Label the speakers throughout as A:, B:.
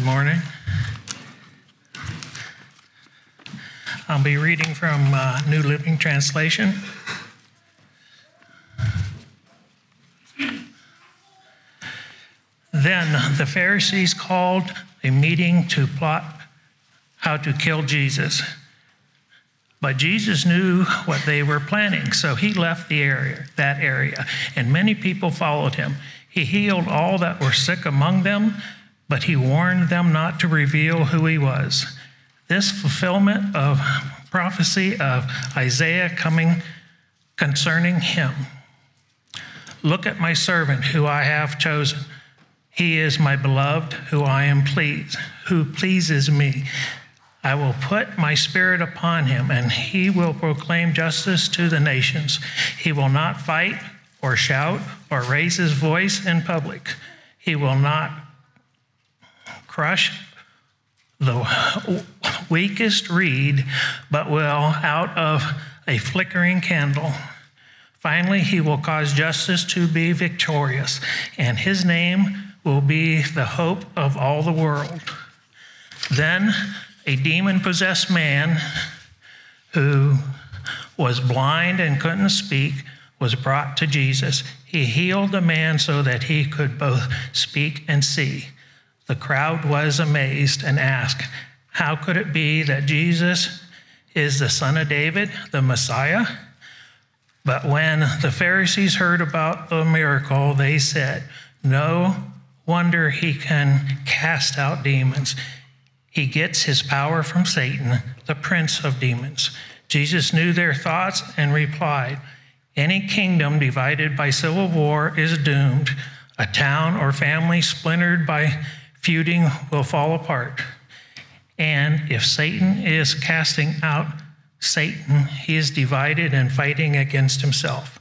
A: Good morning. I'll be reading from uh, New Living Translation. Then the Pharisees called a meeting to plot how to kill Jesus. But Jesus knew what they were planning, so he left the area, that area, and many people followed him. He healed all that were sick among them, but he warned them not to reveal who he was. This fulfillment of prophecy of Isaiah coming concerning him. Look at my servant who I have chosen. He is my beloved who I am pleased, who pleases me. I will put my spirit upon him, and he will proclaim justice to the nations. He will not fight or shout or raise his voice in public. He will not crush the weakest reed, but will out of a flickering candle. Finally, he will cause justice to be victorious, and his name will be the hope of all the world. Then a demon possessed man who was blind and couldn't speak was brought to Jesus. He healed the man so that he could both speak and see. The crowd was amazed and asked, How could it be that Jesus is the son of David, the Messiah? But when the Pharisees heard about the miracle, they said, No wonder he can cast out demons. He gets his power from Satan, the prince of demons. Jesus knew their thoughts and replied, Any kingdom divided by civil war is doomed. A town or family splintered by feuding will fall apart. And if Satan is casting out Satan, he is divided and fighting against himself.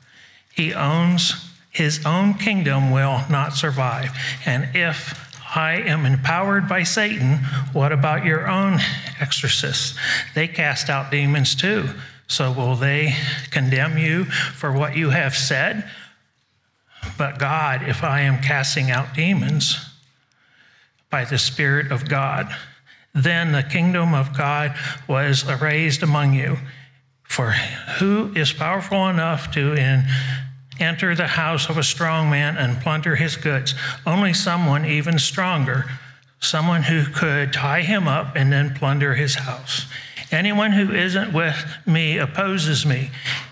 A: He owns his own kingdom will not survive. And if I am empowered by Satan. What about your own exorcists? They cast out demons too. So will they condemn you for what you have said? But God, if I am casting out demons by the Spirit of God, then the kingdom of God was raised among you. For who is powerful enough to in enter the house of a strong man and plunder his goods. Only someone even stronger, someone who could tie him up and then plunder his house. Anyone who isn't with me opposes me,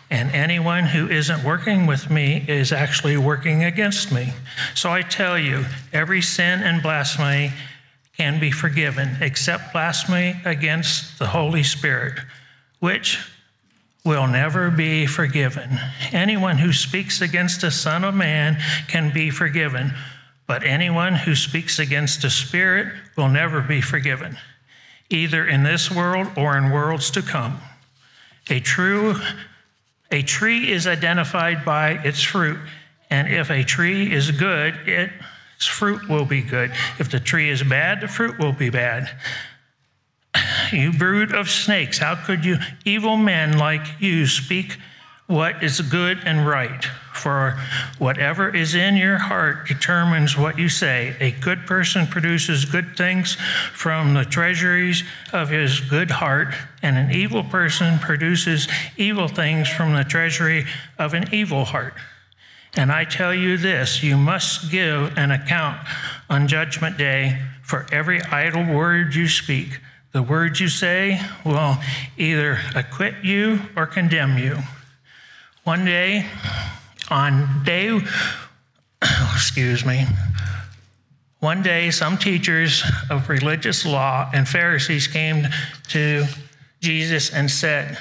A: and anyone who isn't working with me is actually working against me. So I tell you, every sin and blasphemy can be forgiven, except blasphemy against the Holy Spirit, which will never be forgiven. Anyone who speaks against the Son of Man can be forgiven, but anyone who speaks against the Spirit will never be forgiven, either in this world or in worlds to come. A true a tree is identified by its fruit, and if a tree is good, its fruit will be good. If the tree is bad, the fruit will be bad. You brood of snakes, how could you, evil men like you, speak what is good and right? For whatever is in your heart determines what you say. A good person produces good things from the treasuries of his good heart, and an evil person produces evil things from the treasury of an evil heart. And I tell you this you must give an account on Judgment Day for every idle word you speak. The words you say will either acquit you or condemn you. One day, on day, excuse me, one day some teachers of religious law and Pharisees came to Jesus and said,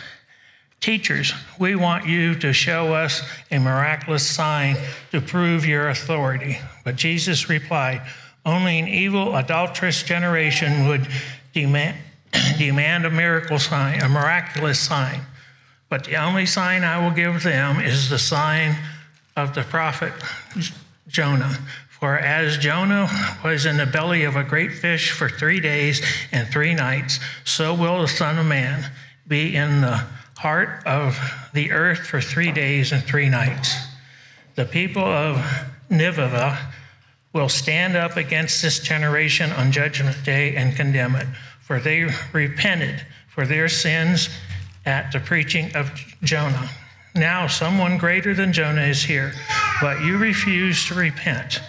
A: Teachers, we want you to show us a miraculous sign to prove your authority. But Jesus replied, Only an evil, adulterous generation would demand, demand a miracle sign, a miraculous sign. But the only sign I will give them is the sign of the prophet Jonah. For as Jonah was in the belly of a great fish for three days and three nights, so will the Son of Man be in the heart of the earth for three days and three nights. The people of Nineveh will stand up against this generation on judgment day and condemn it, for they repented for their sins at the preaching of Jonah. Now, someone greater than Jonah is here, but you refuse to repent.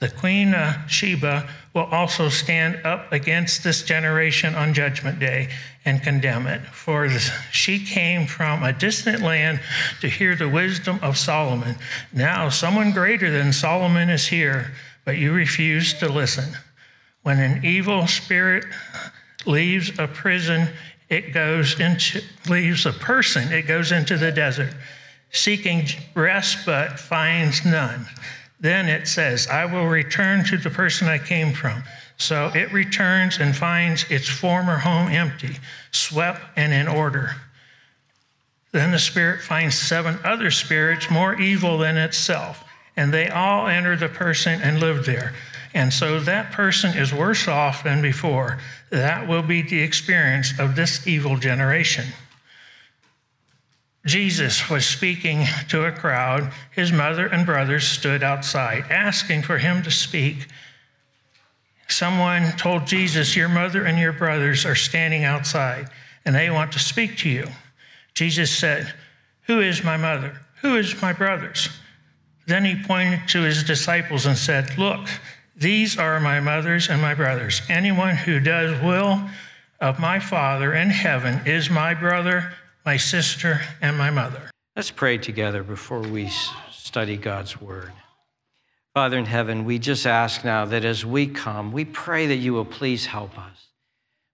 A: The queen of Sheba will also stand up against this generation on judgment day and condemn it. For she came from a distant land to hear the wisdom of Solomon. Now, someone greater than Solomon is here, but you refuse to listen. When an evil spirit leaves a prison, it goes into, leaves a person, it goes into the desert, seeking rest but finds none. Then it says, I will return to the person I came from. So it returns and finds its former home empty, swept, and in order. Then the spirit finds seven other spirits more evil than itself, and they all enter the person and live there. And so that person is worse off than before. That will be the experience of this evil generation. Jesus was speaking to a crowd. His mother and brothers stood outside, asking for him to speak. Someone told Jesus, Your mother and your brothers are standing outside, and they want to speak to you. Jesus said, Who is my mother? Who is my brothers? Then he pointed to his disciples and said, Look, these are my mothers and my brothers. Anyone who does will of my Father in heaven is my brother, my sister, and my mother.
B: Let's pray together before we study God's word. Father in heaven, we just ask now that as we come, we pray that you will please help us.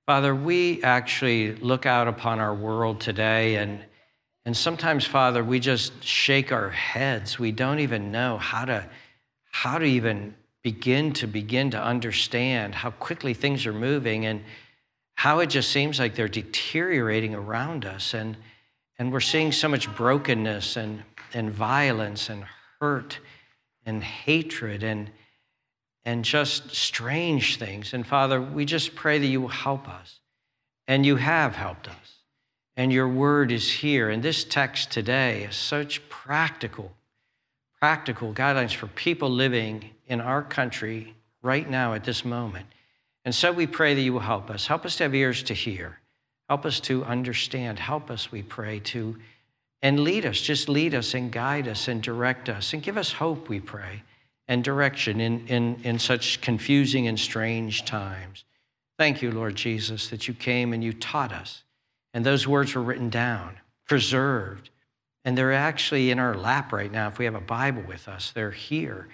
B: Father, we actually look out upon our world today, and, and sometimes, Father, we just shake our heads. We don't even know how to, how to even begin to begin to understand how quickly things are moving and how it just seems like they're deteriorating around us. And and we're seeing so much brokenness and and violence and hurt and hatred and and just strange things. And father we just pray that you will help us. And you have helped us. And your word is here. And this text today is such practical practical guidelines for people living in our country right now at this moment. And so we pray that you will help us. Help us to have ears to hear. Help us to understand. Help us, we pray, to and lead us. Just lead us and guide us and direct us and give us hope, we pray, and direction in, in, in such confusing and strange times. Thank you, Lord Jesus, that you came and you taught us. And those words were written down, preserved, and they're actually in our lap right now. If we have a Bible with us, they're here.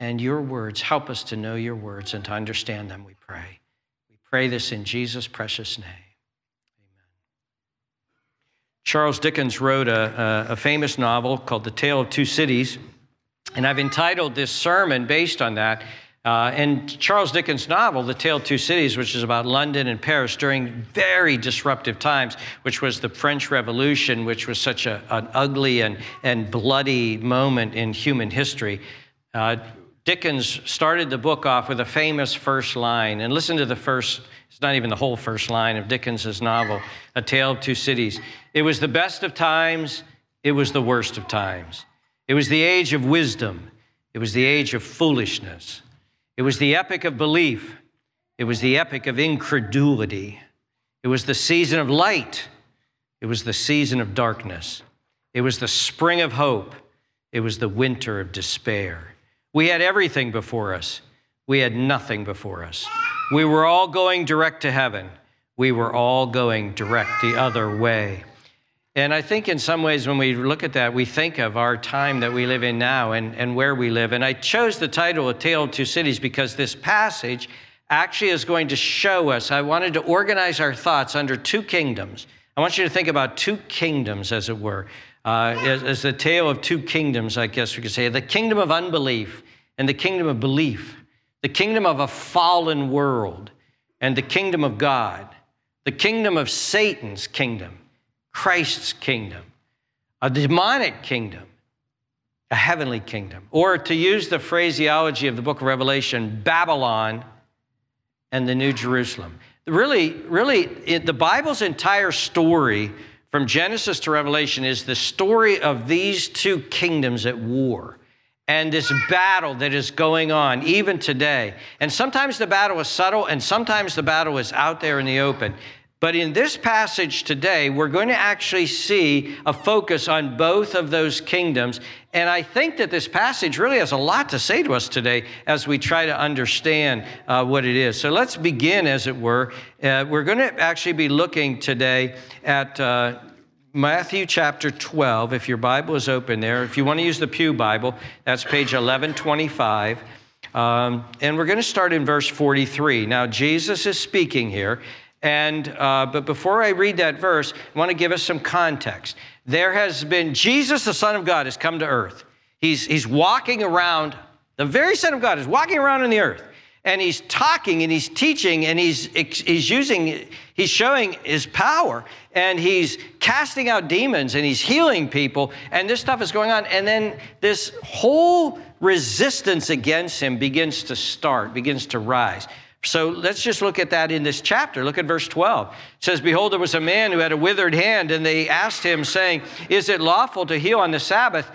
B: And your words, help us to know your words and to understand them, we pray. We pray this in Jesus' precious name. Amen. Charles Dickens wrote a, a, a famous novel called The Tale of Two Cities. And I've entitled this sermon based on that. Uh, and Charles Dickens' novel, The Tale of Two Cities, which is about London and Paris during very disruptive times, which was the French Revolution, which was such a, an ugly and, and bloody moment in human history. Uh, Dickens started the book off with a famous first line. And listen to the first, it's not even the whole first line of Dickens' novel, A Tale of Two Cities. It was the best of times, it was the worst of times. It was the age of wisdom, it was the age of foolishness. It was the epic of belief. It was the epic of incredulity. It was the season of light. It was the season of darkness. It was the spring of hope. It was the winter of despair. We had everything before us. We had nothing before us. We were all going direct to heaven. We were all going direct the other way. And I think in some ways, when we look at that, we think of our time that we live in now and, and where we live. And I chose the title, A Tale of Two Cities, because this passage actually is going to show us. I wanted to organize our thoughts under two kingdoms. I want you to think about two kingdoms, as it were, uh, as, as the tale of two kingdoms, I guess we could say the kingdom of unbelief and the kingdom of belief, the kingdom of a fallen world and the kingdom of God, the kingdom of Satan's kingdom Christ's kingdom, a demonic kingdom, a heavenly kingdom. Or to use the phraseology of the book of Revelation, Babylon and the New Jerusalem. Really, really, it, the Bible's entire story from Genesis to Revelation is the story of these two kingdoms at war. and this battle that is going on even today. And sometimes the battle is subtle, and sometimes the battle is out there in the open. But in this passage today, we're going to actually see a focus on both of those kingdoms. And I think that this passage really has a lot to say to us today as we try to understand uh, what it is. So let's begin, as it were. Uh, we're going to actually be looking today at uh, Matthew chapter 12. If your Bible is open there, if you want to use the Pew Bible, that's page 1125. Um, and we're going to start in verse 43. Now, Jesus is speaking here. And, uh, but before I read that verse, I want to give us some context. There has been, Jesus, the Son of God, has come to earth. He's, he's walking around, the very Son of God is walking around in the earth. And he's talking and he's teaching and he's, he's using, he's showing his power and he's casting out demons and he's healing people. And this stuff is going on. And then this whole resistance against him begins to start, begins to rise. So let's just look at that in this chapter. Look at verse 12. It says, Behold, there was a man who had a withered hand, and they asked him, saying, Is it lawful to heal on the Sabbath?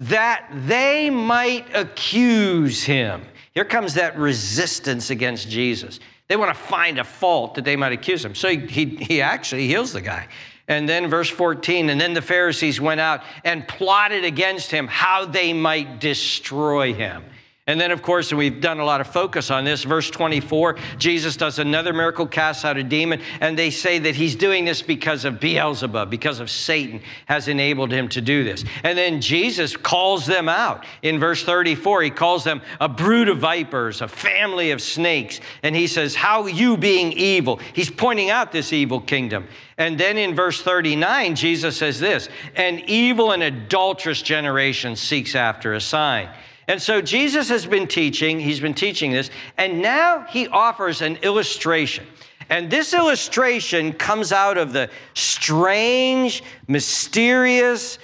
B: That they might accuse him. Here comes that resistance against Jesus. They want to find a fault that they might accuse him. So he, he, he actually heals the guy. And then verse 14, and then the Pharisees went out and plotted against him how they might destroy him. And then, of course, and we've done a lot of focus on this. Verse 24, Jesus does another miracle, casts out a demon, and they say that he's doing this because of Beelzebub, because of Satan has enabled him to do this. And then Jesus calls them out. In verse 34, he calls them a brood of vipers, a family of snakes. And he says, How you being evil? He's pointing out this evil kingdom. And then in verse 39, Jesus says this An evil and adulterous generation seeks after a sign. And so Jesus has been teaching, he's been teaching this, and now he offers an illustration. And this illustration comes out of the strange, mysterious,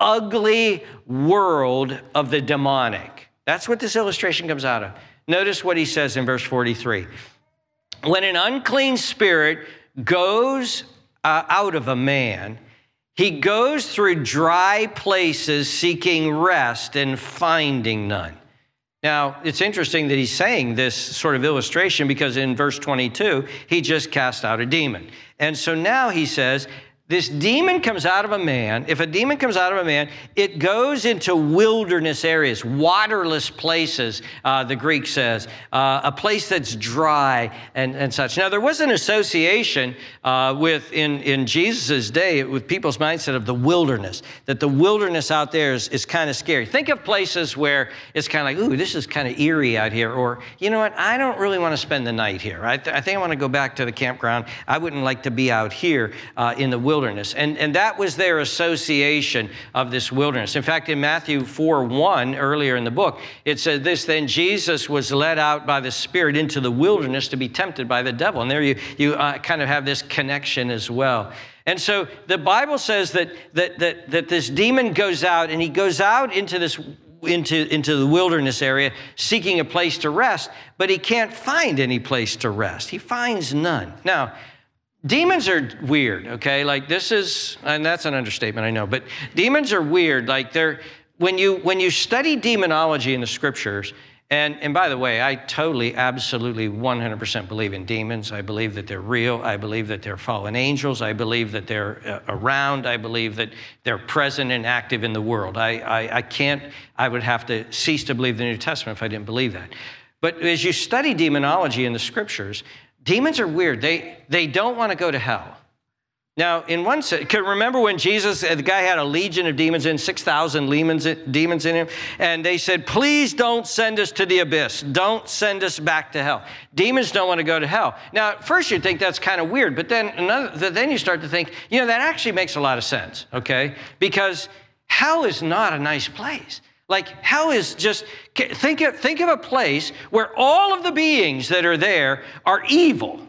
B: ugly world of the demonic. That's what this illustration comes out of. Notice what he says in verse 43. When an unclean spirit goes uh, out of a man, he goes through dry places seeking rest and finding none. Now, it's interesting that he's saying this sort of illustration because in verse 22, he just cast out a demon. And so now he says, this demon comes out of a man. If a demon comes out of a man, it goes into wilderness areas, waterless places, uh, the Greek says, uh, a place that's dry and, and such. Now, there was an association uh, with, in, in Jesus' day, with people's mindset of the wilderness, that the wilderness out there is, is kind of scary. Think of places where it's kind of like, ooh, this is kind of eerie out here, or, you know what, I don't really want to spend the night here. I, th- I think I want to go back to the campground. I wouldn't like to be out here uh, in the wilderness wilderness. And, and that was their association of this wilderness. In fact, in Matthew 4 1, earlier in the book, it said this Then Jesus was led out by the Spirit into the wilderness to be tempted by the devil. And there you, you uh, kind of have this connection as well. And so the Bible says that, that, that, that this demon goes out and he goes out into this into, into the wilderness area seeking a place to rest, but he can't find any place to rest. He finds none. Now, Demons are weird, okay? Like this is, and that's an understatement, I know, but demons are weird. Like they're, when you, when you study demonology in the scriptures, and, and by the way, I totally, absolutely, 100% believe in demons. I believe that they're real. I believe that they're fallen angels. I believe that they're uh, around. I believe that they're present and active in the world. I, I, I can't, I would have to cease to believe the New Testament if I didn't believe that. But as you study demonology in the scriptures, Demons are weird. They, they don't want to go to hell. Now, in one sense, remember when Jesus, uh, the guy had a legion of demons in, 6,000 uh, demons in him, and they said, please don't send us to the abyss. Don't send us back to hell. Demons don't want to go to hell. Now, at first you'd think that's kind of weird, but then, another, then you start to think, you know, that actually makes a lot of sense, okay? Because hell is not a nice place. Like how is just think of, think of a place where all of the beings that are there are evil,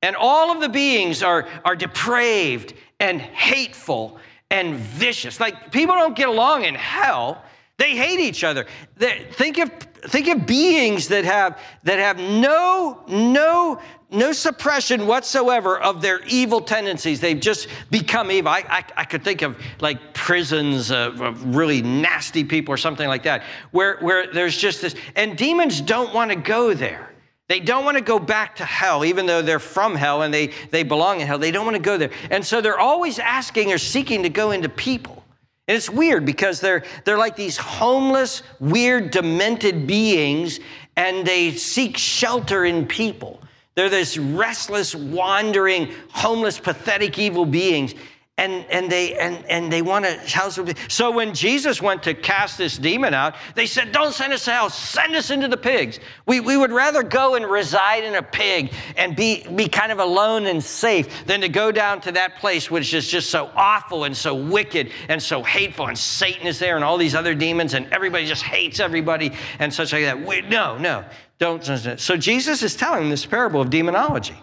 B: and all of the beings are, are depraved and hateful and vicious. Like people don't get along in hell. They hate each other. They, think of think of beings that have that have no no no suppression whatsoever of their evil tendencies. They've just become evil. I, I, I could think of like prisons uh, of, of, really nasty people or something like that, where, where there's just this, and demons don't want to go there. They don't want to go back to hell, even though they're from hell and they, they belong in hell. They don't want to go there. And so they're always asking or seeking to go into people. And it's weird because they're, they're like these homeless, weird, demented beings, and they seek shelter in people. They're this restless, wandering, homeless, pathetic, evil beings. And, and they and, and they want to house so when jesus went to cast this demon out they said don't send us to out send us into the pigs. We, we would rather go and reside in a pig and be, be kind of alone and safe than to go down to that place which is just so awful and so wicked and so hateful. And satan is there and all these other demons and everybody just hates everybody and such like that. We, no no don't so jesus is telling this parable of demonology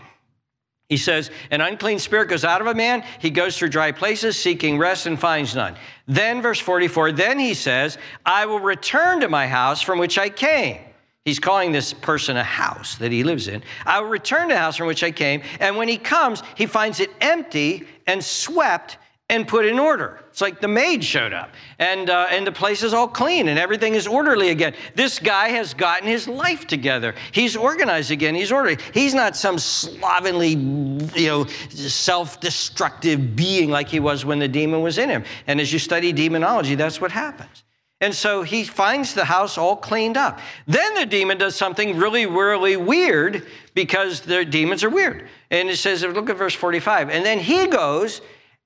B: he says, An unclean spirit goes out of a man. He goes through dry places, seeking rest, and finds none. Then, verse 44, then he says, I will return to my house from which I came. He's calling this person a house that he lives in. I will return to the house from which I came. And when he comes, he finds it empty and swept and put in order. It's like the maid showed up and, uh, and the place is all clean and everything is orderly again. This guy has gotten his life together. He's organized again. He's orderly. He's not some slovenly, you know, self-destructive being like he was when the demon was in him. And as you study demonology, that's what happens. And so he finds the house all cleaned up. Then the demon does something really, really weird because the demons are weird. And it says, look at verse 45. And then he goes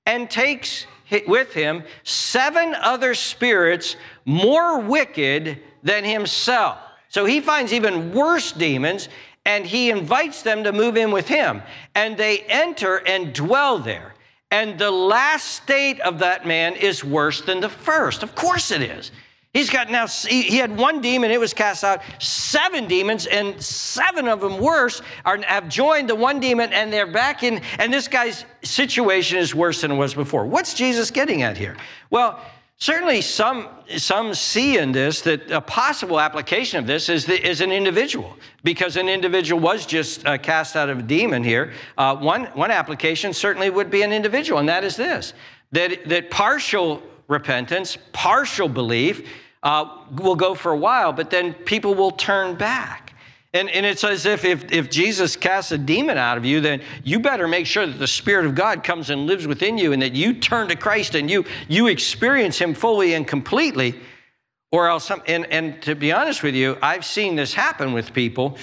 B: and takes with him seven other spirits more wicked than himself. So he finds even worse demons and he invites them to move in with him. And they enter and dwell there. And the last state of that man is worse than the first. Of course it is. He's got now, he had one demon, it was cast out. Seven demons, and seven of them worse are, have joined the one demon, and they're back in, and this guy's situation is worse than it was before. What's Jesus getting at here? Well, certainly some, some see in this that a possible application of this is, the, is an individual, because an individual was just uh, cast out of a demon here. Uh, one, one application certainly would be an individual, and that is this that, that partial repentance, partial belief, uh, will go for a while, but then people will turn back. And, and it's as if, if if Jesus casts a demon out of you, then you better make sure that the Spirit of God comes and lives within you and that you turn to Christ and you, you experience Him fully and completely. Or else, and, and to be honest with you, I've seen this happen with people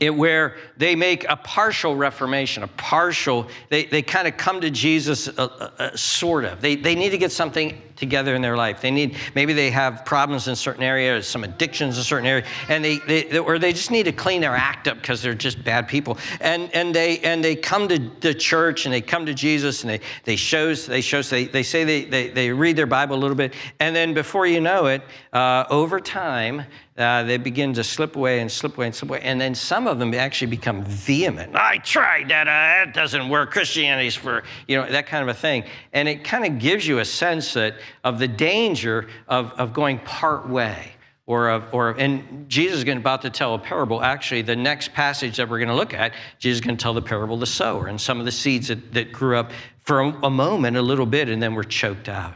B: it, where they make a partial reformation, a partial, they, they kind of come to Jesus uh, uh, uh, sort of. They, they need to get something together in their life. They need, maybe they have problems in certain areas, some addictions in certain areas, and they, they or they just need to clean their act up because they're just bad people. And, and, they, and they come to the church and they come to Jesus and they, they shows, they shows, they, they say they, they, they read their Bible a little bit, and then before you know it, uh, over time, uh, they begin to slip away and slip away and slip away. And then some of them actually become vehement. I tried that. Uh, that doesn't work. Christianity's for, you know, that kind of a thing. And it kind of gives you a sense that, of the danger of, of going part way. Or, of, or, and Jesus is going about to tell a parable. Actually, the next passage that we're going to look at, Jesus is going to tell the parable of the sower and some of the seeds that, that grew up for a moment, a little bit, and then were choked out.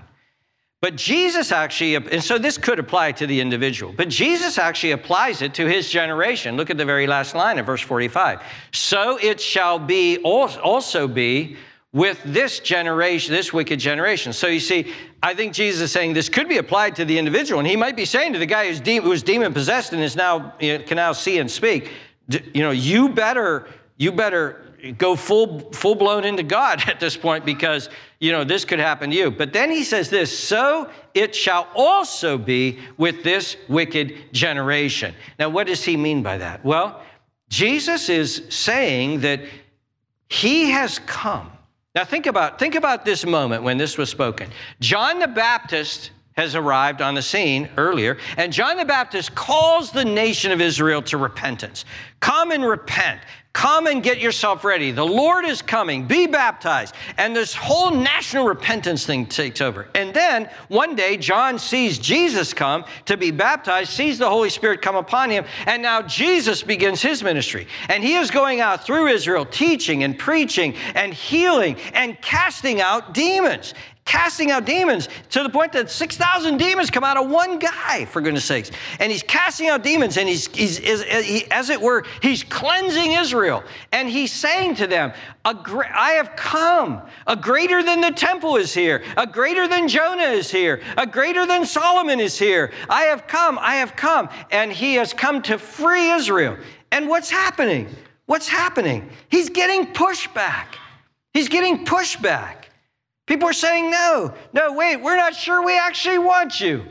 B: But Jesus actually, and so this could apply to the individual, but Jesus actually applies it to his generation. Look at the very last line of verse 45. So it shall be, also be with this generation, this wicked generation. So you see, I think Jesus is saying this could be applied to the individual, and he might be saying to the guy who's de- who's demon possessed and is now you know, can now see and speak, you know, you better you better go full full blown into God at this point because you know this could happen to you. But then he says this, so it shall also be with this wicked generation. Now what does he mean by that? Well, Jesus is saying that he has come. Now think about think about this moment when this was spoken. John the Baptist has arrived on the scene earlier, and John the Baptist calls the nation of Israel to repentance. Come and repent. Come and get yourself ready. The Lord is coming. Be baptized. And this whole national repentance thing takes over. And then one day, John sees Jesus come to be baptized, sees the Holy Spirit come upon him, and now Jesus begins his ministry. And he is going out through Israel, teaching and preaching and healing and casting out demons casting out demons to the point that 6,000 demons come out of one guy, for goodness sakes. And he's casting out demons, and he's, he's, he, as it were, he's cleansing Israel. And he's saying to them, I have come. A greater than the temple is here. A greater than Jonah is here. A greater than Solomon is here. I have come. I have come. And he has come to free Israel. And what's happening? What's happening? He's getting pushback. He's getting pushback. People are saying, no, no, wait, we're not sure we actually want you.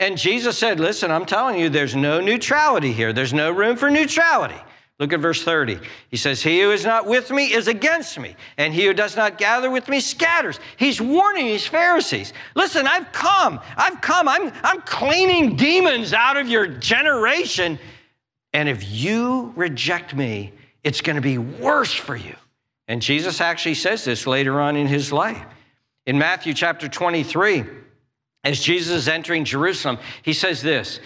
B: And Jesus said, listen, I'm telling you, there's no neutrality here. There's no room for neutrality. Look at verse 30. He says, He who is not with me is against me, and he who does not gather with me scatters. He's warning these Pharisees. Listen, I've come. I've come. I'm, I'm cleaning demons out of your generation. And if you reject me, it's going to be worse for you. And Jesus actually says this later on in his life. In Matthew chapter 23, as Jesus is entering Jerusalem, he says this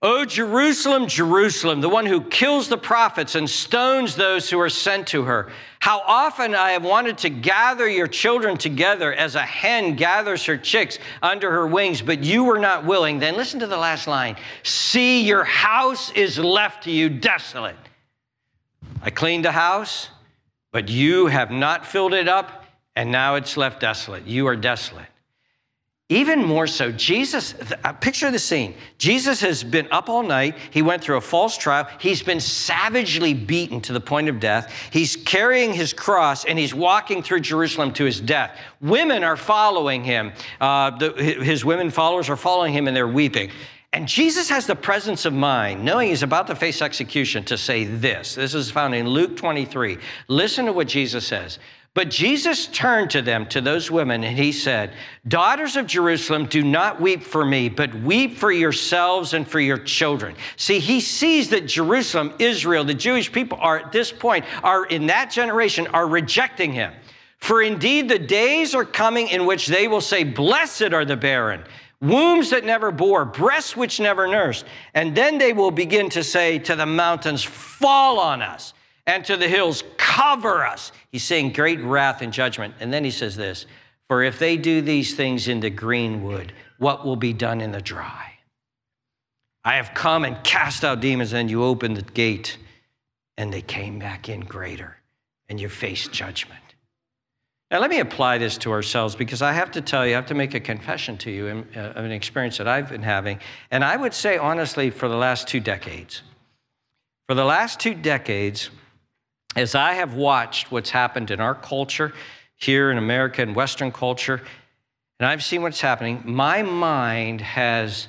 B: O Jerusalem, Jerusalem, the one who kills the prophets and stones those who are sent to her. How often I have wanted to gather your children together as a hen gathers her chicks under her wings, but you were not willing. Then listen to the last line See, your house is left to you desolate. I cleaned the house, but you have not filled it up and now it's left desolate. You are desolate. Even more so, Jesus, uh, picture the scene. Jesus has been up all night. He went through a false trial. He's been savagely beaten to the point of death. He's carrying his cross and he's walking through Jerusalem to his death. Women are following him. Uh, the, his women followers are following him and they're weeping. And Jesus has the presence of mind, knowing he's about to face execution, to say this. This is found in Luke 23. Listen to what Jesus says. But Jesus turned to them, to those women, and he said, Daughters of Jerusalem, do not weep for me, but weep for yourselves and for your children. See, he sees that Jerusalem, Israel, the Jewish people are at this point, are in that generation, are rejecting him. For indeed the days are coming in which they will say, Blessed are the barren, wombs that never bore, breasts which never nursed. And then they will begin to say to the mountains, Fall on us and to the hills, cover us. He's saying great wrath and judgment. And then he says this For if they do these things in the green wood, what will be done in the dry? I have come and cast out demons, and you opened the gate, and they came back in greater, and you faced judgment. Now, let me apply this to ourselves because I have to tell you, I have to make a confession to you uh, of an experience that I've been having. And I would say, honestly, for the last two decades. For the last two decades, as I have watched what's happened in our culture here in America and Western culture, and I've seen what's happening, my mind has,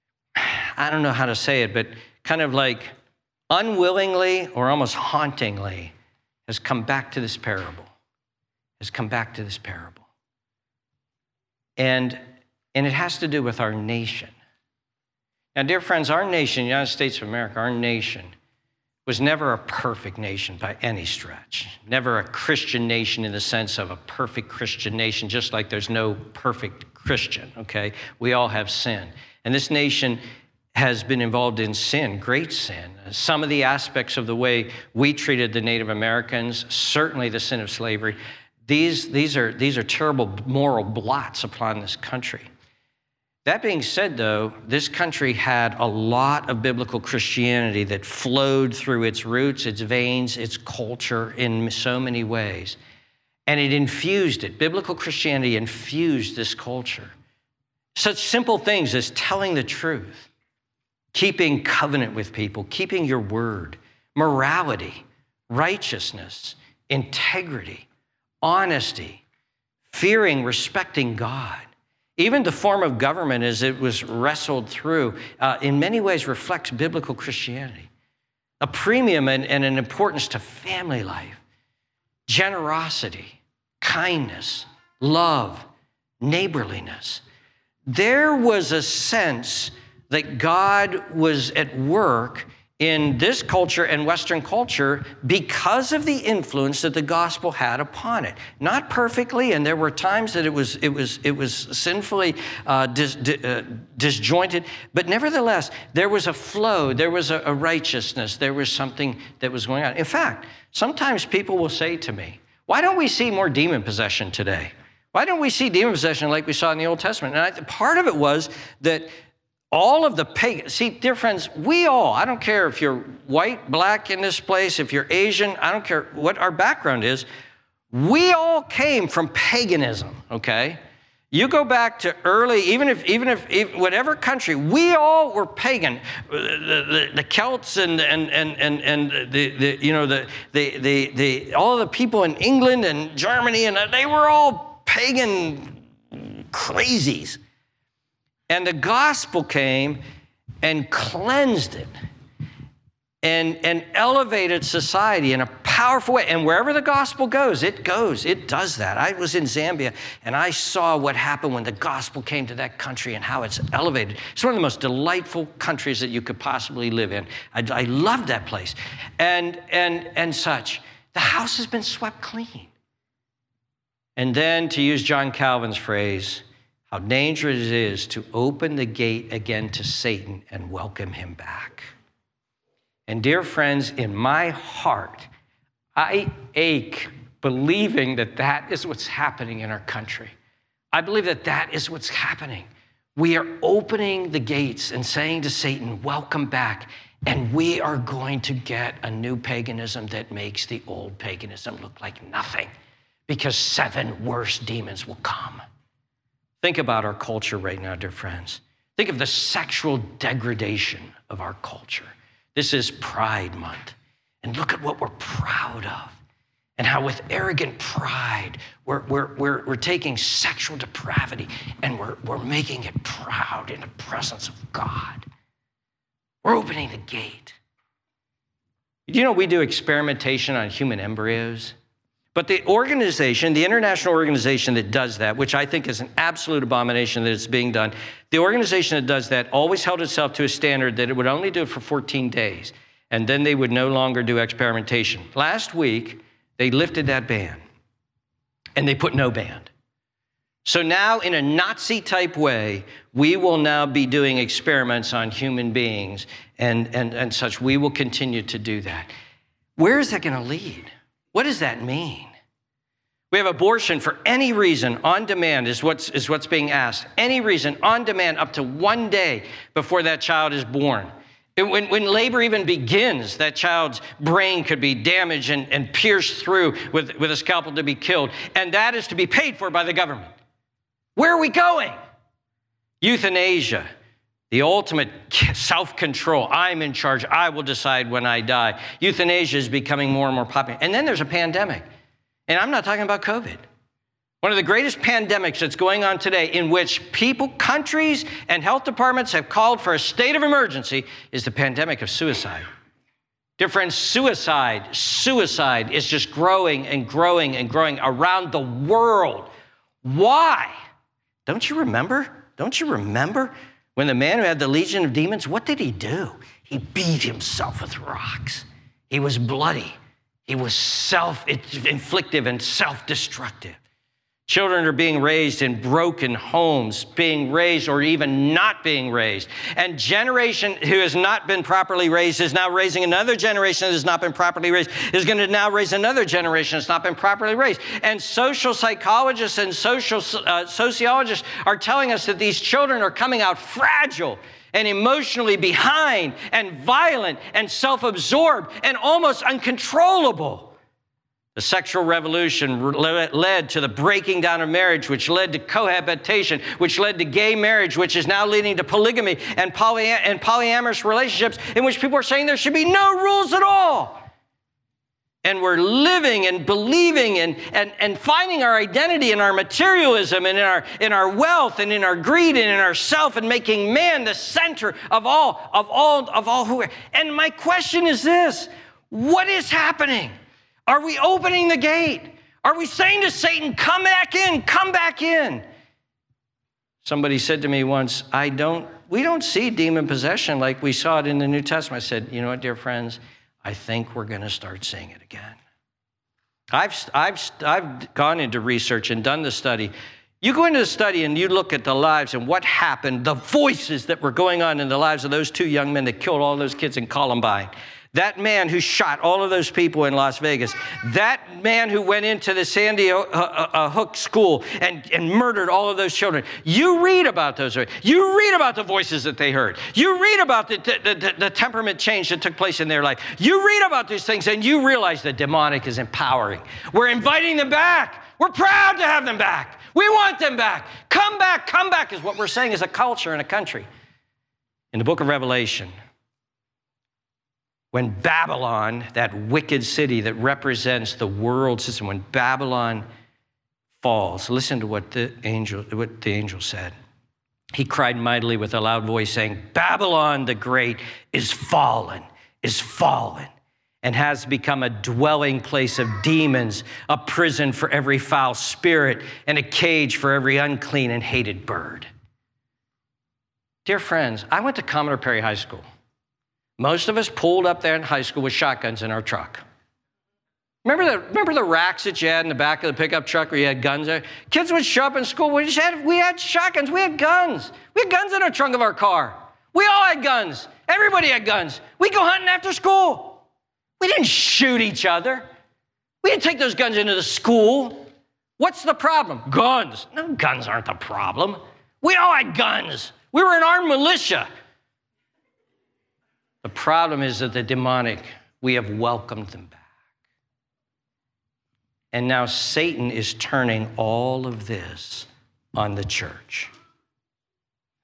B: I don't know how to say it, but kind of like unwillingly or almost hauntingly has come back to this parable, has come back to this parable. And, and it has to do with our nation. Now, dear friends, our nation, United States of America, our nation, was never a perfect nation by any stretch. Never a Christian nation in the sense of a perfect Christian nation, just like there's no perfect Christian, okay? We all have sin. And this nation has been involved in sin, great sin. Some of the aspects of the way we treated the Native Americans, certainly the sin of slavery, these, these, are, these are terrible moral blots upon this country. That being said, though, this country had a lot of biblical Christianity that flowed through its roots, its veins, its culture in so many ways. And it infused it. Biblical Christianity infused this culture. Such simple things as telling the truth, keeping covenant with people, keeping your word, morality, righteousness, integrity, honesty, fearing, respecting God even the form of government as it was wrestled through, uh, in many ways reflects biblical Christianity. A premium and, and an importance to family life, generosity, kindness, love, neighborliness. there was a sense that God was at work in this culture and Western culture because of the influence that the gospel had upon it. Not perfectly, and there were times that it was it was it was sinfully uh, dis, uh, disjointed, but nevertheless, there was a flow, there was a, a righteousness, there was something that was going on. In fact, sometimes people will say to me, "Why don't we see more demon possession today?" Why don't we see demon possession like we saw in the Old Testament? And I, part of it was that all of the pagans, see, dear friends, we all, I don't care if you're white, black in this place, if you're Asian, I don't care what our background is, we all came from paganism, okay? You go back to early, even if, even if, if whatever country, we all were pagan. The, the, the Celts and, and, and, and, and the, the, you know, the, the, the, the, all the people in England and Germany, and they were all pagan crazies. And the gospel came and cleansed it and, and elevated society in a powerful way. And wherever the gospel goes, it goes, it does that. I was in Zambia and I saw what happened when the gospel came to that country and how it's elevated. It's one of the most delightful countries that you could possibly live in. I, I love that place and, and, and such. The house has been swept clean. And then, to use John Calvin's phrase, how dangerous it is to open the gate again to Satan and welcome him back. And, dear friends, in my heart, I ache believing that that is what's happening in our country. I believe that that is what's happening. We are opening the gates and saying to Satan, Welcome back. And we are going to get a new paganism that makes the old paganism look like nothing because seven worse demons will come. Think about our culture right now, dear friends. Think of the sexual degradation of our culture. This is Pride Month. And look at what we're proud of. And how, with arrogant pride, we're, we're, we're, we're taking sexual depravity and we're, we're making it proud in the presence of God. We're opening the gate. Do you know we do experimentation on human embryos? But the organization, the international organization that does that, which I think is an absolute abomination that it's being done, the organization that does that always held itself to a standard that it would only do it for 14 days, and then they would no longer do experimentation. Last week, they lifted that ban, and they put no ban. So now, in a Nazi type way, we will now be doing experiments on human beings and, and, and such. We will continue to do that. Where is that going to lead? What does that mean? We have abortion for any reason on demand, is what's, is what's being asked. Any reason on demand up to one day before that child is born. When, when labor even begins, that child's brain could be damaged and, and pierced through with, with a scalpel to be killed. And that is to be paid for by the government. Where are we going? Euthanasia, the ultimate self control. I'm in charge. I will decide when I die. Euthanasia is becoming more and more popular. And then there's a pandemic. And I'm not talking about COVID. One of the greatest pandemics that's going on today, in which people, countries, and health departments have called for a state of emergency, is the pandemic of suicide. Dear friends, suicide, suicide is just growing and growing and growing around the world. Why? Don't you remember? Don't you remember when the man who had the legion of demons, what did he do? He beat himself with rocks. He was bloody. He was self inflictive and self destructive. Children are being raised in broken homes, being raised or even not being raised. And generation who has not been properly raised is now raising another generation that has not been properly raised, is going to now raise another generation that's not been properly raised. And social psychologists and social uh, sociologists are telling us that these children are coming out fragile and emotionally behind and violent and self absorbed and almost uncontrollable. The sexual revolution led to the breaking down of marriage, which led to cohabitation, which led to gay marriage, which is now leading to polygamy and, poly- and polyamorous relationships, in which people are saying there should be no rules at all. And we're living and believing and, and, and finding our identity in our materialism and in our, in our wealth and in our greed and in ourself and making man the center of all, of all, of all who. And my question is this what is happening? Are we opening the gate? Are we saying to Satan, come back in, come back in? Somebody said to me once, I don't, we don't see demon possession like we saw it in the New Testament. I said, you know what, dear friends? I think we're going to start seeing it again. I've, I've, I've gone into research and done the study. You go into the study and you look at the lives and what happened, the voices that were going on in the lives of those two young men that killed all those kids in Columbine. That man who shot all of those people in Las Vegas, that man who went into the Sandy uh, uh, uh, Hook school and, and murdered all of those children. You read about those. You read about the voices that they heard. You read about the, the, the, the temperament change that took place in their life. You read about these things and you realize the demonic is empowering. We're inviting them back. We're proud to have them back. We want them back. Come back, come back is what we're saying as a culture and a country. In the book of Revelation, when Babylon, that wicked city that represents the world system, when Babylon falls, listen to what the angel, what the angel said. He cried mightily with a loud voice, saying, Babylon the Great is fallen, is fallen, and has become a dwelling place of demons, a prison for every foul spirit, and a cage for every unclean and hated bird. Dear friends, I went to Commodore Perry High School. Most of us pulled up there in high school with shotguns in our truck. Remember the, remember the racks that you had in the back of the pickup truck where you had guns there? Kids would show up in school. We, just had, we had shotguns. We had guns. We had guns in the trunk of our car. We all had guns. Everybody had guns. We'd go hunting after school. We didn't shoot each other. We didn't take those guns into the school. What's the problem? Guns. No, guns aren't the problem. We all had guns. We were an armed militia. The problem is that the demonic, we have welcomed them back. And now Satan is turning all of this on the church.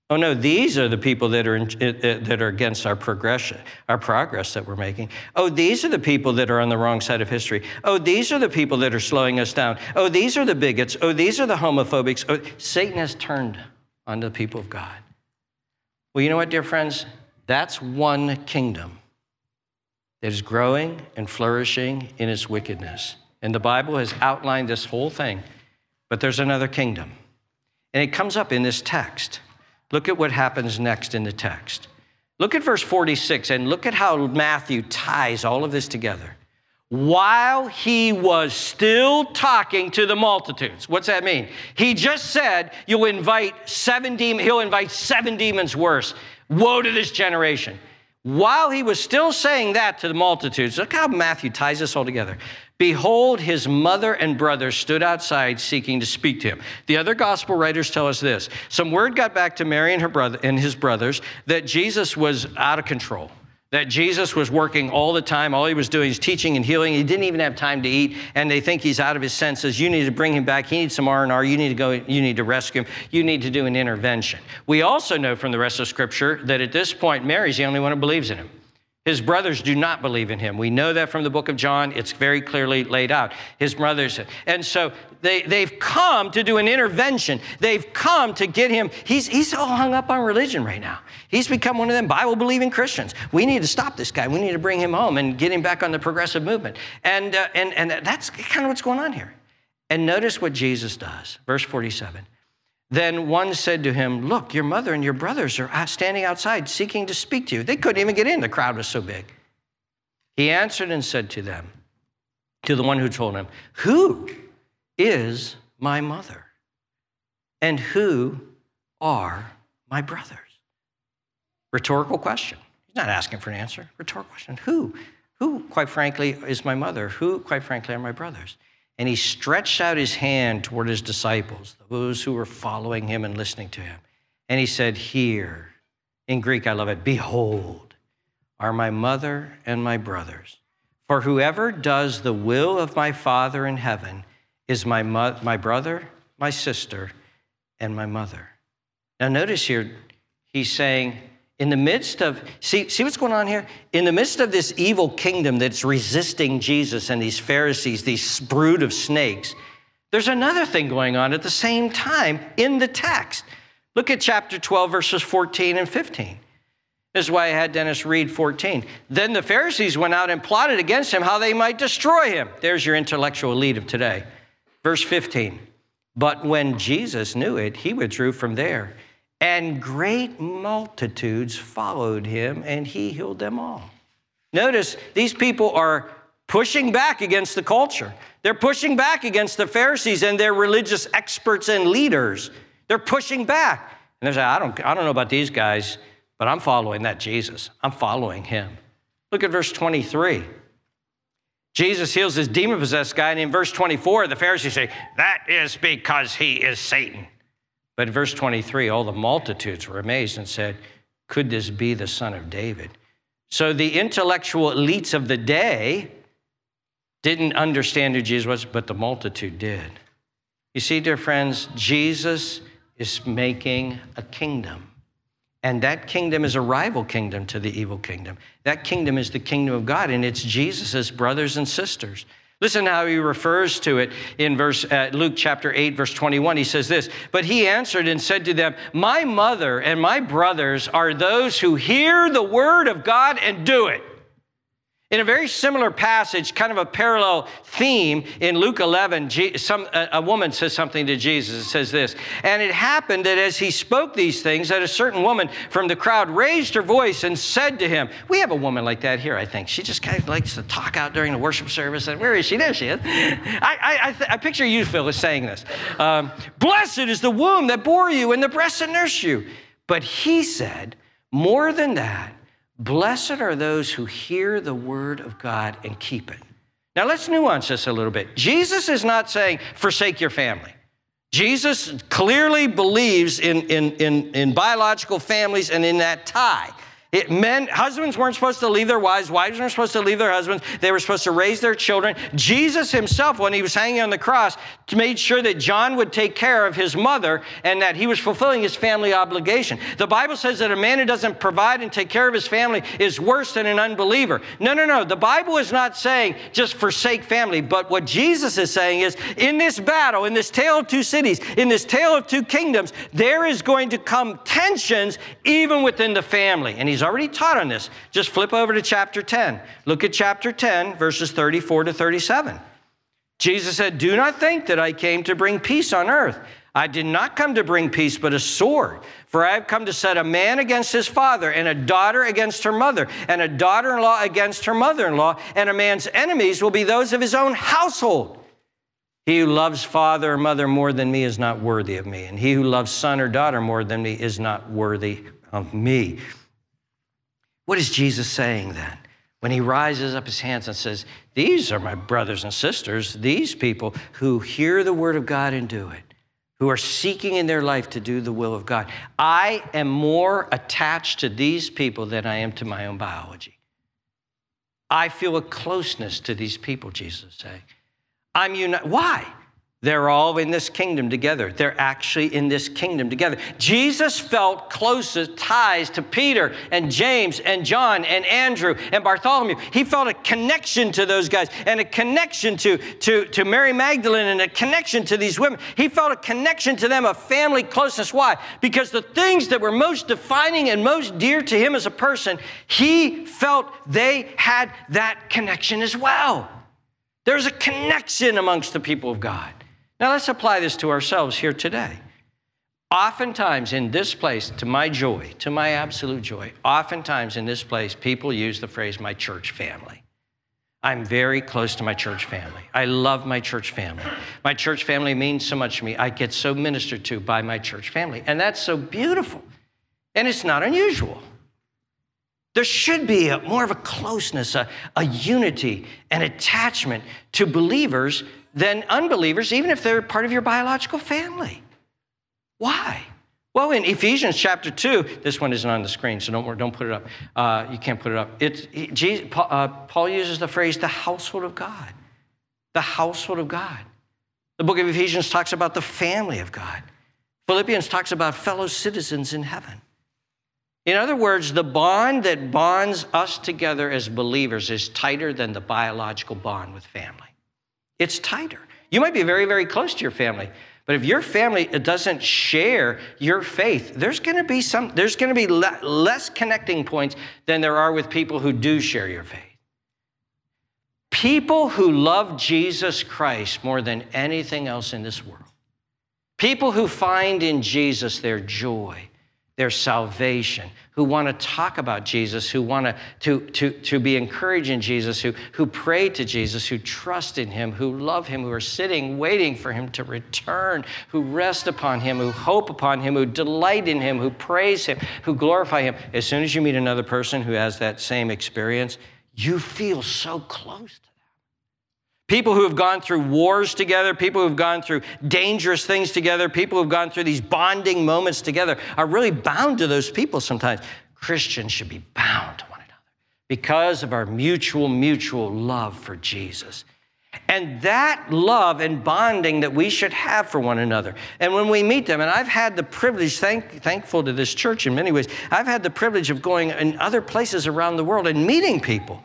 B: Oh no, these are the people that are, in, uh, uh, that are against our progression, our progress that we're making. Oh, these are the people that are on the wrong side of history. Oh, these are the people that are slowing us down. Oh, these are the bigots. Oh, these are the homophobics. Oh, Satan has turned on the people of God. Well, you know what, dear friends? That's one kingdom that is growing and flourishing in its wickedness. And the Bible has outlined this whole thing, but there's another kingdom. And it comes up in this text. Look at what happens next in the text. Look at verse 46 and look at how Matthew ties all of this together. While he was still talking to the multitudes. What's that mean? He just said, You'll invite seven demons, he'll invite seven demons worse. Woe to this generation. While he was still saying that to the multitudes, look how Matthew ties this all together. Behold, his mother and brothers stood outside seeking to speak to him. The other gospel writers tell us this. Some word got back to Mary and her brother and his brothers that Jesus was out of control that Jesus was working all the time. All he was doing is teaching and healing. He didn't even have time to eat, and they think he's out of his senses. You need to bring him back. He needs some R&R. You need to go. You need to rescue him. You need to do an intervention. We also know from the rest of Scripture that at this point, Mary's the only one who believes in him. His brothers do not believe in him. We know that from the book of John. It's very clearly laid out. His brothers, and so they, they've come to do an intervention. They've come to get him. He's, he's all hung up on religion right now. He's become one of them Bible believing Christians. We need to stop this guy. We need to bring him home and get him back on the progressive movement. And, uh, and, and that's kind of what's going on here. And notice what Jesus does. Verse 47. Then one said to him, Look, your mother and your brothers are standing outside seeking to speak to you. They couldn't even get in, the crowd was so big. He answered and said to them, to the one who told him, Who is my mother? And who are my brothers? Rhetorical question. He's not asking for an answer. Rhetorical question. Who? Who, quite frankly, is my mother? Who, quite frankly, are my brothers? And he stretched out his hand toward his disciples, those who were following him and listening to him. And he said, Here, in Greek, I love it, behold, are my mother and my brothers. For whoever does the will of my Father in heaven is my, mo- my brother, my sister, and my mother. Now, notice here, he's saying, in the midst of, see, see what's going on here? In the midst of this evil kingdom that's resisting Jesus and these Pharisees, these brood of snakes, there's another thing going on at the same time in the text. Look at chapter 12, verses 14 and 15. This is why I had Dennis read 14. Then the Pharisees went out and plotted against him how they might destroy him. There's your intellectual elite of today. Verse 15. But when Jesus knew it, he withdrew from there. And great multitudes followed him, and he healed them all. Notice these people are pushing back against the culture. They're pushing back against the Pharisees and their religious experts and leaders. They're pushing back. And they're saying, I don't, I don't know about these guys, but I'm following that Jesus. I'm following him. Look at verse 23. Jesus heals this demon possessed guy, and in verse 24, the Pharisees say, That is because he is Satan. But verse 23, all the multitudes were amazed and said, Could this be the son of David? So the intellectual elites of the day didn't understand who Jesus was, but the multitude did. You see, dear friends, Jesus is making a kingdom. And that kingdom is a rival kingdom to the evil kingdom. That kingdom is the kingdom of God, and it's Jesus' brothers and sisters. Listen how he refers to it in verse uh, Luke chapter 8 verse 21 he says this but he answered and said to them my mother and my brothers are those who hear the word of God and do it in a very similar passage, kind of a parallel theme in Luke 11, some, a woman says something to Jesus. It says this And it happened that as he spoke these things, that a certain woman from the crowd raised her voice and said to him, We have a woman like that here, I think. She just kind of likes to talk out during the worship service. And where is she? There she is. I, I, I, th- I picture you, Phil, as saying this um, Blessed is the womb that bore you and the breast that nursed you. But he said, More than that, Blessed are those who hear the word of God and keep it. Now let's nuance this a little bit. Jesus is not saying forsake your family. Jesus clearly believes in, in, in, in biological families and in that tie. It, men, husbands weren't supposed to leave their wives, wives weren't supposed to leave their husbands. They were supposed to raise their children. Jesus himself, when he was hanging on the cross, made sure that John would take care of his mother and that he was fulfilling his family obligation. The Bible says that a man who doesn't provide and take care of his family is worse than an unbeliever. No, no, no. The Bible is not saying just forsake family, but what Jesus is saying is in this battle, in this tale of two cities, in this tale of two kingdoms, there is going to come tensions even within the family. And he's already taught on this. Just flip over to chapter 10. Look at chapter 10, verses 34 to 37. Jesus said, Do not think that I came to bring peace on earth. I did not come to bring peace, but a sword. For I have come to set a man against his father, and a daughter against her mother, and a daughter in law against her mother in law, and a man's enemies will be those of his own household. He who loves father or mother more than me is not worthy of me, and he who loves son or daughter more than me is not worthy of me. What is Jesus saying then? When he rises up his hands and says, These are my brothers and sisters, these people who hear the word of God and do it, who are seeking in their life to do the will of God. I am more attached to these people than I am to my own biology. I feel a closeness to these people, Jesus is saying. I'm united. Why? They're all in this kingdom together. They're actually in this kingdom together. Jesus felt closest ties to Peter and James and John and Andrew and Bartholomew. He felt a connection to those guys and a connection to, to, to Mary Magdalene and a connection to these women. He felt a connection to them, a family closeness. Why? Because the things that were most defining and most dear to him as a person, he felt they had that connection as well. There's a connection amongst the people of God. Now let's apply this to ourselves here today. Oftentimes in this place, to my joy, to my absolute joy, oftentimes in this place, people use the phrase my church family. I'm very close to my church family. I love my church family. My church family means so much to me. I get so ministered to by my church family. And that's so beautiful. And it's not unusual. There should be a, more of a closeness, a, a unity, an attachment to believers than unbelievers, even if they're part of your biological family. Why? Well, in Ephesians chapter 2, this one isn't on the screen, so don't, don't put it up. Uh, you can't put it up. It's, Jesus, Paul, uh, Paul uses the phrase the household of God. The household of God. The book of Ephesians talks about the family of God. Philippians talks about fellow citizens in heaven. In other words, the bond that bonds us together as believers is tighter than the biological bond with family. It's tighter. You might be very, very close to your family, but if your family uh, doesn't share your faith, there's going to be some there's going to be le- less connecting points than there are with people who do share your faith. People who love Jesus Christ more than anything else in this world People who find in Jesus their joy, their salvation, who want to talk about Jesus, who want to, to, to, to be encouraged in Jesus, who, who pray to Jesus, who trust in Him, who love Him, who are sitting waiting for Him to return, who rest upon Him, who hope upon Him, who delight in Him, who praise Him, who glorify Him. As soon as you meet another person who has that same experience, you feel so close to. People who have gone through wars together, people who have gone through dangerous things together, people who have gone through these bonding moments together are really bound to those people sometimes. Christians should be bound to one another because of our mutual, mutual love for Jesus. And that love and bonding that we should have for one another. And when we meet them, and I've had the privilege, thank, thankful to this church in many ways, I've had the privilege of going in other places around the world and meeting people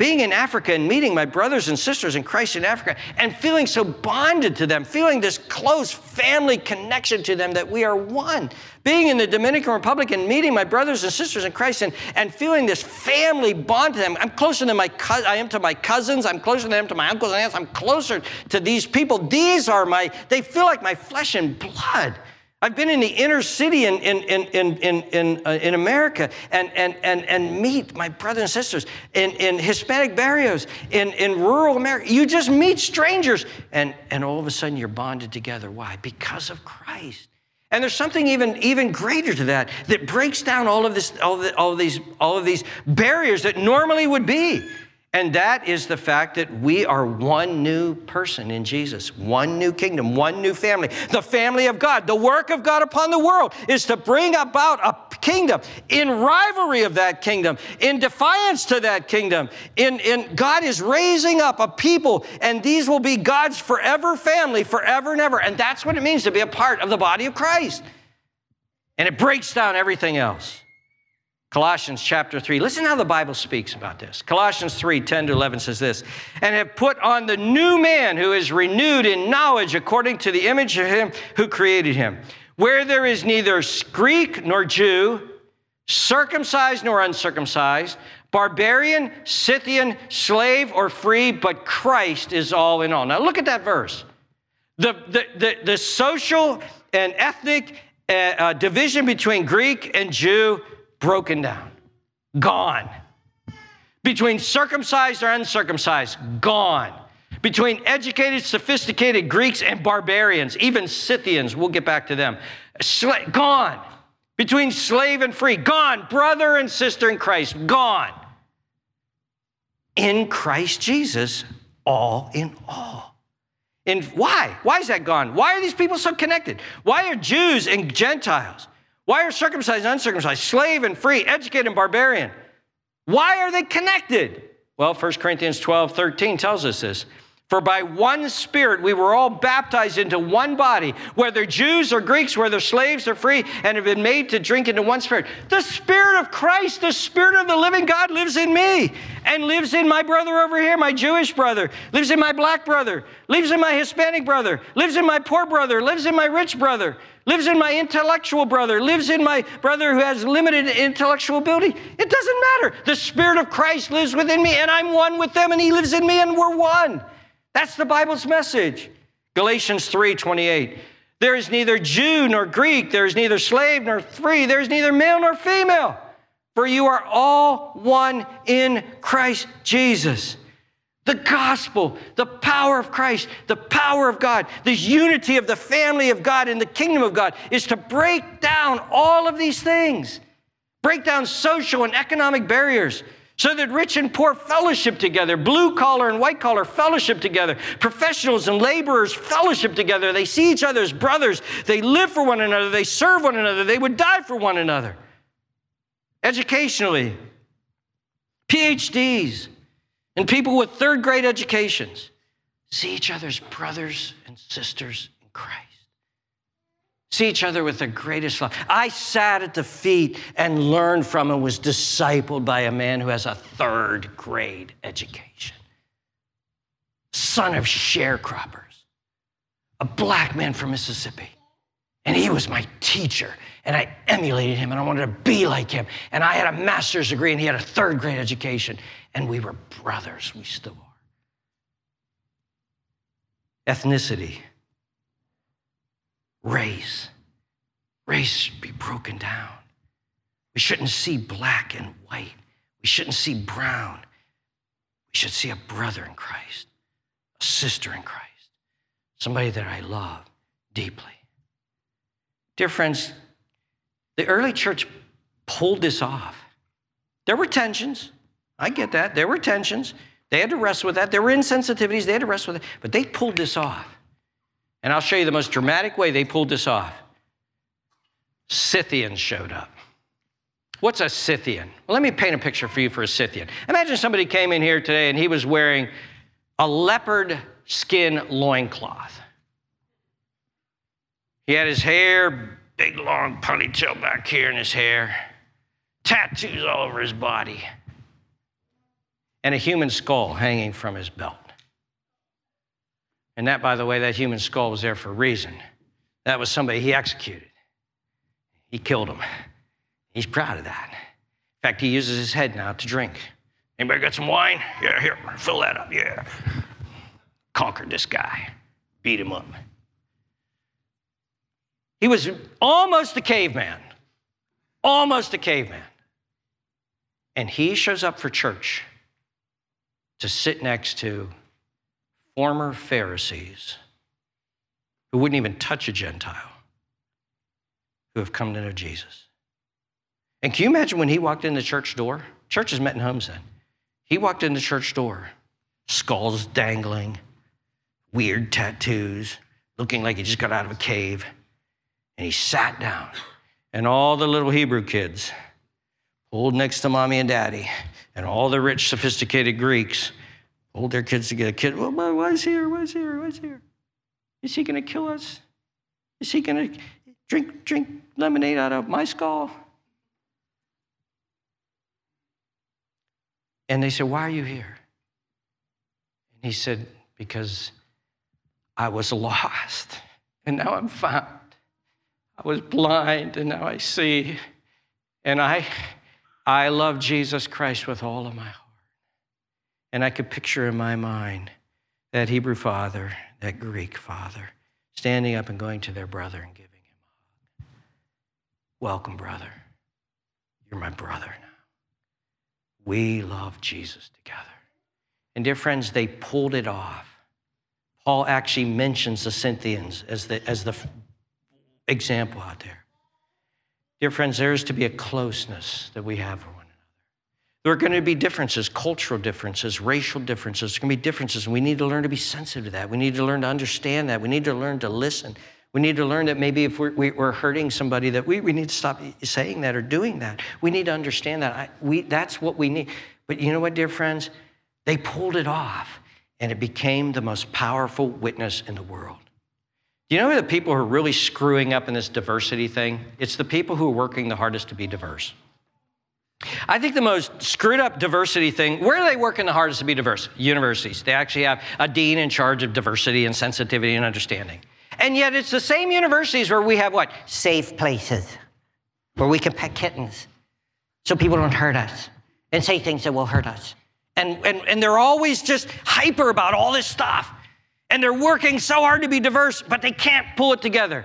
B: being in Africa and meeting my brothers and sisters in Christ in Africa and feeling so bonded to them, feeling this close family connection to them that we are one. Being in the Dominican Republic and meeting my brothers and sisters in Christ and, and feeling this family bond to them. I'm closer than my co- I am to my cousins. I'm closer than them to my uncles and aunts. I'm closer to these people. These are my, they feel like my flesh and blood. I've been in the inner city in, in, in, in, in, uh, in America and, and, and, and meet my brothers and sisters in, in Hispanic barrios, in, in rural America. You just meet strangers, and, and all of a sudden you're bonded together. Why? Because of Christ. And there's something even, even greater to that that breaks down all of, this, all, the, all, of these, all of these barriers that normally would be. And that is the fact that we are one new person in Jesus, one new kingdom, one new family, the family of God. The work of God upon the world is to bring about a kingdom in rivalry of that kingdom, in defiance to that kingdom. In, in God is raising up a people, and these will be God's forever family, forever and ever. And that's what it means to be a part of the body of Christ. And it breaks down everything else. Colossians chapter 3. Listen how the Bible speaks about this. Colossians 3 10 to 11 says this And have put on the new man who is renewed in knowledge according to the image of him who created him, where there is neither Greek nor Jew, circumcised nor uncircumcised, barbarian, Scythian, slave or free, but Christ is all in all. Now look at that verse. The, the, the, the social and ethnic uh, uh, division between Greek and Jew broken down, gone. Between circumcised or uncircumcised, gone. Between educated, sophisticated Greeks and barbarians, even Scythians, we'll get back to them, gone. Between slave and free, gone. Brother and sister in Christ, gone. In Christ Jesus, all in all. And why? Why is that gone? Why are these people so connected? Why are Jews and Gentiles? Why are circumcised and uncircumcised, slave and free, educated and barbarian? Why are they connected? Well, 1 Corinthians 12, 13 tells us this. For by one Spirit we were all baptized into one body, whether Jews or Greeks, whether slaves or free, and have been made to drink into one Spirit. The Spirit of Christ, the Spirit of the living God lives in me and lives in my brother over here, my Jewish brother, lives in my black brother, lives in my Hispanic brother, lives in my poor brother, lives in my rich brother, lives in my intellectual brother, lives in my brother who has limited intellectual ability. It doesn't matter. The Spirit of Christ lives within me, and I'm one with them, and He lives in me, and we're one. That's the Bible's message. Galatians 3 28. There is neither Jew nor Greek, there is neither slave nor free, there is neither male nor female, for you are all one in Christ Jesus. The gospel, the power of Christ, the power of God, this unity of the family of God and the kingdom of God is to break down all of these things, break down social and economic barriers so that rich and poor fellowship together, blue collar and white collar fellowship together, professionals and laborers fellowship together. They see each other as brothers, they live for one another, they serve one another, they would die for one another. Educationally, PhDs, and people with third grade educations see each other as brothers and sisters in Christ. See each other with the greatest love. I sat at the feet and learned from and was discipled by a man who has a third grade education. Son of sharecroppers, a black man from Mississippi. And he was my teacher, and I emulated him, and I wanted to be like him. And I had a master's degree, and he had a third grade education and we were brothers. We still are. Ethnicity. Race. Race should be broken down. We shouldn't see black and white. We shouldn't see brown. We should see a brother in Christ, a sister in Christ, somebody that I love deeply. Dear friends, the early church pulled this off. There were tensions. I get that. There were tensions. They had to wrestle with that. There were insensitivities. They had to wrestle with it. But they pulled this off. And I'll show you the most dramatic way they pulled this off. Scythians showed up. What's a Scythian? Well, let me paint a picture for you for a Scythian. Imagine somebody came in here today and he was wearing a leopard skin loincloth. He had his hair, big long ponytail back here in his hair, tattoos all over his body, and a human skull hanging from his belt. And that, by the way, that human skull was there for a reason. That was somebody he executed. He killed him. He's proud of that. In fact, he uses his head now to drink. Anybody got some wine? Yeah, here, fill that up. Yeah. Conquered this guy, beat him up. He was almost a caveman, almost a caveman. And he shows up for church to sit next to former Pharisees who wouldn't even touch a Gentile who have come to know Jesus. And can you imagine when he walked in the church door? Churches met in homes then. He walked in the church door, skulls dangling, weird tattoos, looking like he just got out of a cave. And he sat down, and all the little Hebrew kids pulled next to mommy and daddy, and all the rich, sophisticated Greeks pulled their kids together. Kid, well, why's here? Why's here? Why's here? Is he going to kill us? Is he going to drink drink lemonade out of my skull? And they said, Why are you here? And he said, Because I was lost and now I'm found. I was blind and now I see. And I, I love Jesus Christ with all of my heart. And I could picture in my mind that Hebrew father, that Greek father, standing up and going to their brother and giving him a hug. Welcome, brother. You're my brother now. We love Jesus together. And dear friends, they pulled it off. Paul actually mentions the Scythians as the, as the example out there. Dear friends, there is to be a closeness that we have. There are going to be differences, cultural differences, racial differences. There's going to be differences, and we need to learn to be sensitive to that. We need to learn to understand that. We need to learn to listen. We need to learn that maybe if we're, we're hurting somebody, that we, we need to stop saying that or doing that. We need to understand that. I, we, that's what we need. But you know what, dear friends? They pulled it off, and it became the most powerful witness in the world. Do you know who the people who are really screwing up in this diversity thing? It's the people who are working the hardest to be diverse. I think the most screwed up diversity thing, where are they working the hardest to be diverse? Universities. They actually have a dean in charge of diversity and sensitivity and understanding. And yet it's the same universities where we have what? Safe places where we can pet kittens so people don't hurt us and say things that will hurt us. And, and, and they're always just hyper about all this stuff. And they're working so hard to be diverse, but they can't pull it together.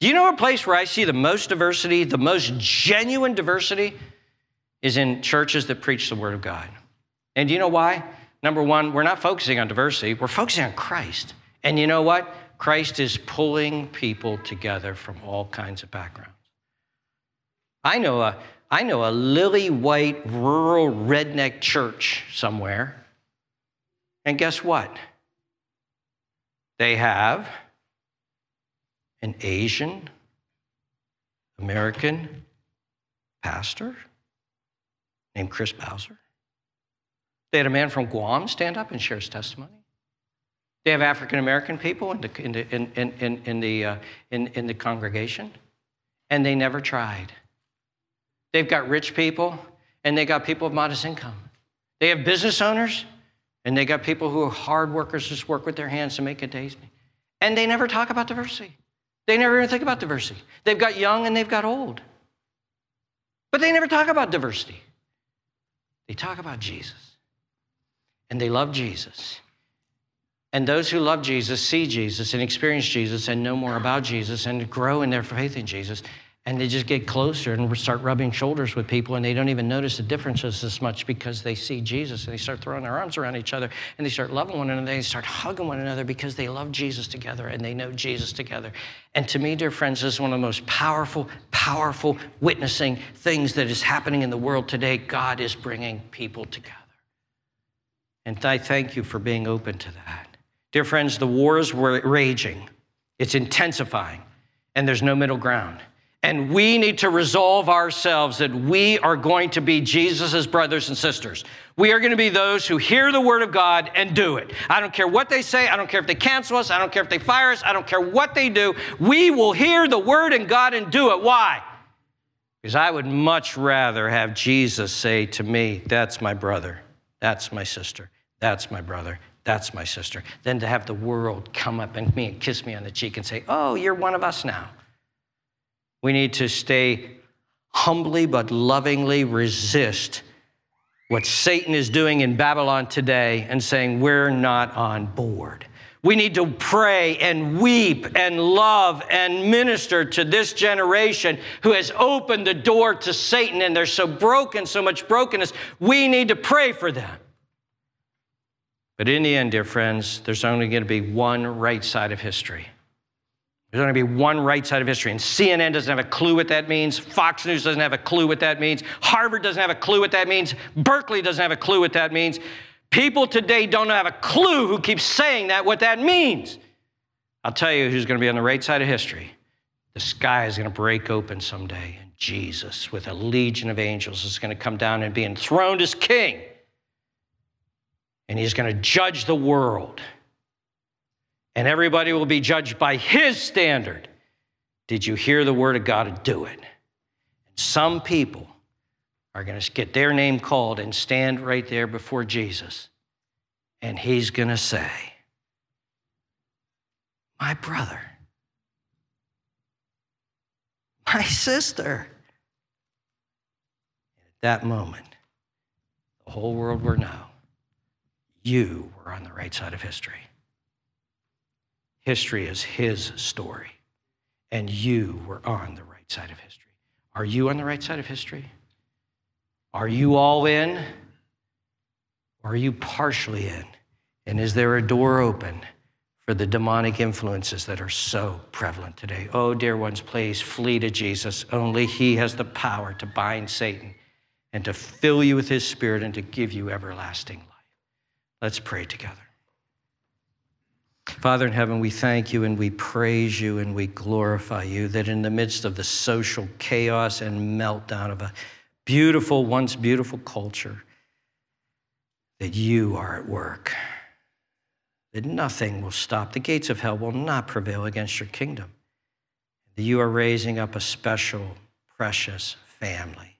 B: Do you know a place where I see the most diversity, the most genuine diversity, is in churches that preach the Word of God? And you know why? Number one, we're not focusing on diversity, we're focusing on Christ. And you know what? Christ is pulling people together from all kinds of backgrounds. I know a, I know a lily white rural redneck church somewhere. And guess what? They have an Asian American pastor named Chris Bowser. They had a man from Guam stand up and share his testimony. They have African American people in the, in, the, in, in, in, the, uh, in, in the congregation, and they never tried. They've got rich people, and they got people of modest income. They have business owners, and they got people who are hard workers, just work with their hands to make a day's meal. And they never talk about diversity. They never even think about diversity. They've got young and they've got old. But they never talk about diversity. They talk about Jesus. And they love Jesus. And those who love Jesus see Jesus and experience Jesus and know more about Jesus and grow in their faith in Jesus. And they just get closer and start rubbing shoulders with people, and they don't even notice the differences as much because they see Jesus and they start throwing their arms around each other and they start loving one another. And they start hugging one another because they love Jesus together and they know Jesus together. And to me, dear friends, this is one of the most powerful, powerful witnessing things that is happening in the world today. God is bringing people together. And I thank you for being open to that. Dear friends, the wars were raging, it's intensifying, and there's no middle ground. And we need to resolve ourselves that we are going to be Jesus' brothers and sisters. We are going to be those who hear the word of God and do it. I don't care what they say. I don't care if they cancel us. I don't care if they fire us. I don't care what they do. We will hear the word and God and do it. Why? Because I would much rather have Jesus say to me, That's my brother. That's my sister. That's my brother. That's my sister. Than to have the world come up and me and kiss me on the cheek and say, Oh, you're one of us now. We need to stay humbly but lovingly resist what Satan is doing in Babylon today and saying, We're not on board. We need to pray and weep and love and minister to this generation who has opened the door to Satan and they're so broken, so much brokenness. We need to pray for them. But in the end, dear friends, there's only going to be one right side of history. There's going to be one right side of history. And CNN doesn't have a clue what that means. Fox News doesn't have a clue what that means. Harvard doesn't have a clue what that means. Berkeley doesn't have a clue what that means. People today don't have a clue who keeps saying that, what that means. I'll tell you who's going to be on the right side of history. The sky is going to break open someday, and Jesus, with a legion of angels, is going to come down and be enthroned as king. And he's going to judge the world and everybody will be judged by his standard. Did you hear the word of God and do it? Some people are going to get their name called and stand right there before Jesus, and he's going to say, My brother, my sister. At that moment, the whole world will know you were on the right side of history. History is his story, and you were on the right side of history. Are you on the right side of history? Are you all in? Or are you partially in? And is there a door open for the demonic influences that are so prevalent today? Oh, dear ones, please flee to Jesus. Only He has the power to bind Satan and to fill you with His Spirit and to give you everlasting life. Let's pray together. Father in heaven, we thank you and we praise you and we glorify you that in the midst of the social chaos and meltdown of a beautiful, once beautiful culture, that you are at work, that nothing will stop. The gates of hell will not prevail against your kingdom, that you are raising up a special, precious family,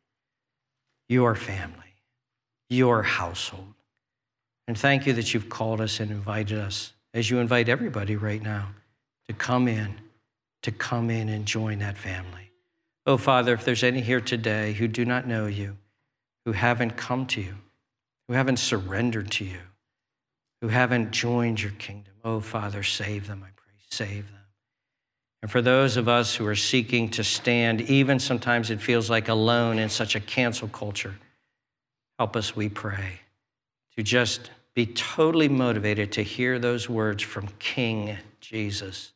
B: your family, your household. And thank you that you've called us and invited us as you invite everybody right now to come in, to come in and join that family. Oh, Father, if there's any here today who do not know you, who haven't come to you, who haven't surrendered to you, who haven't joined your kingdom, oh, Father, save them, I pray, save them. And for those of us who are seeking to stand, even sometimes it feels like alone in such a cancel culture, help us, we pray, to just be totally motivated to hear those words from King Jesus,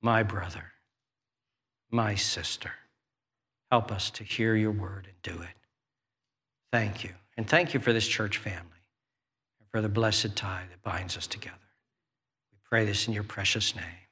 B: my brother, my sister. Help us to hear your word and do it. Thank you. And thank you for this church family and for the blessed tie that binds us together. We pray this in your precious name.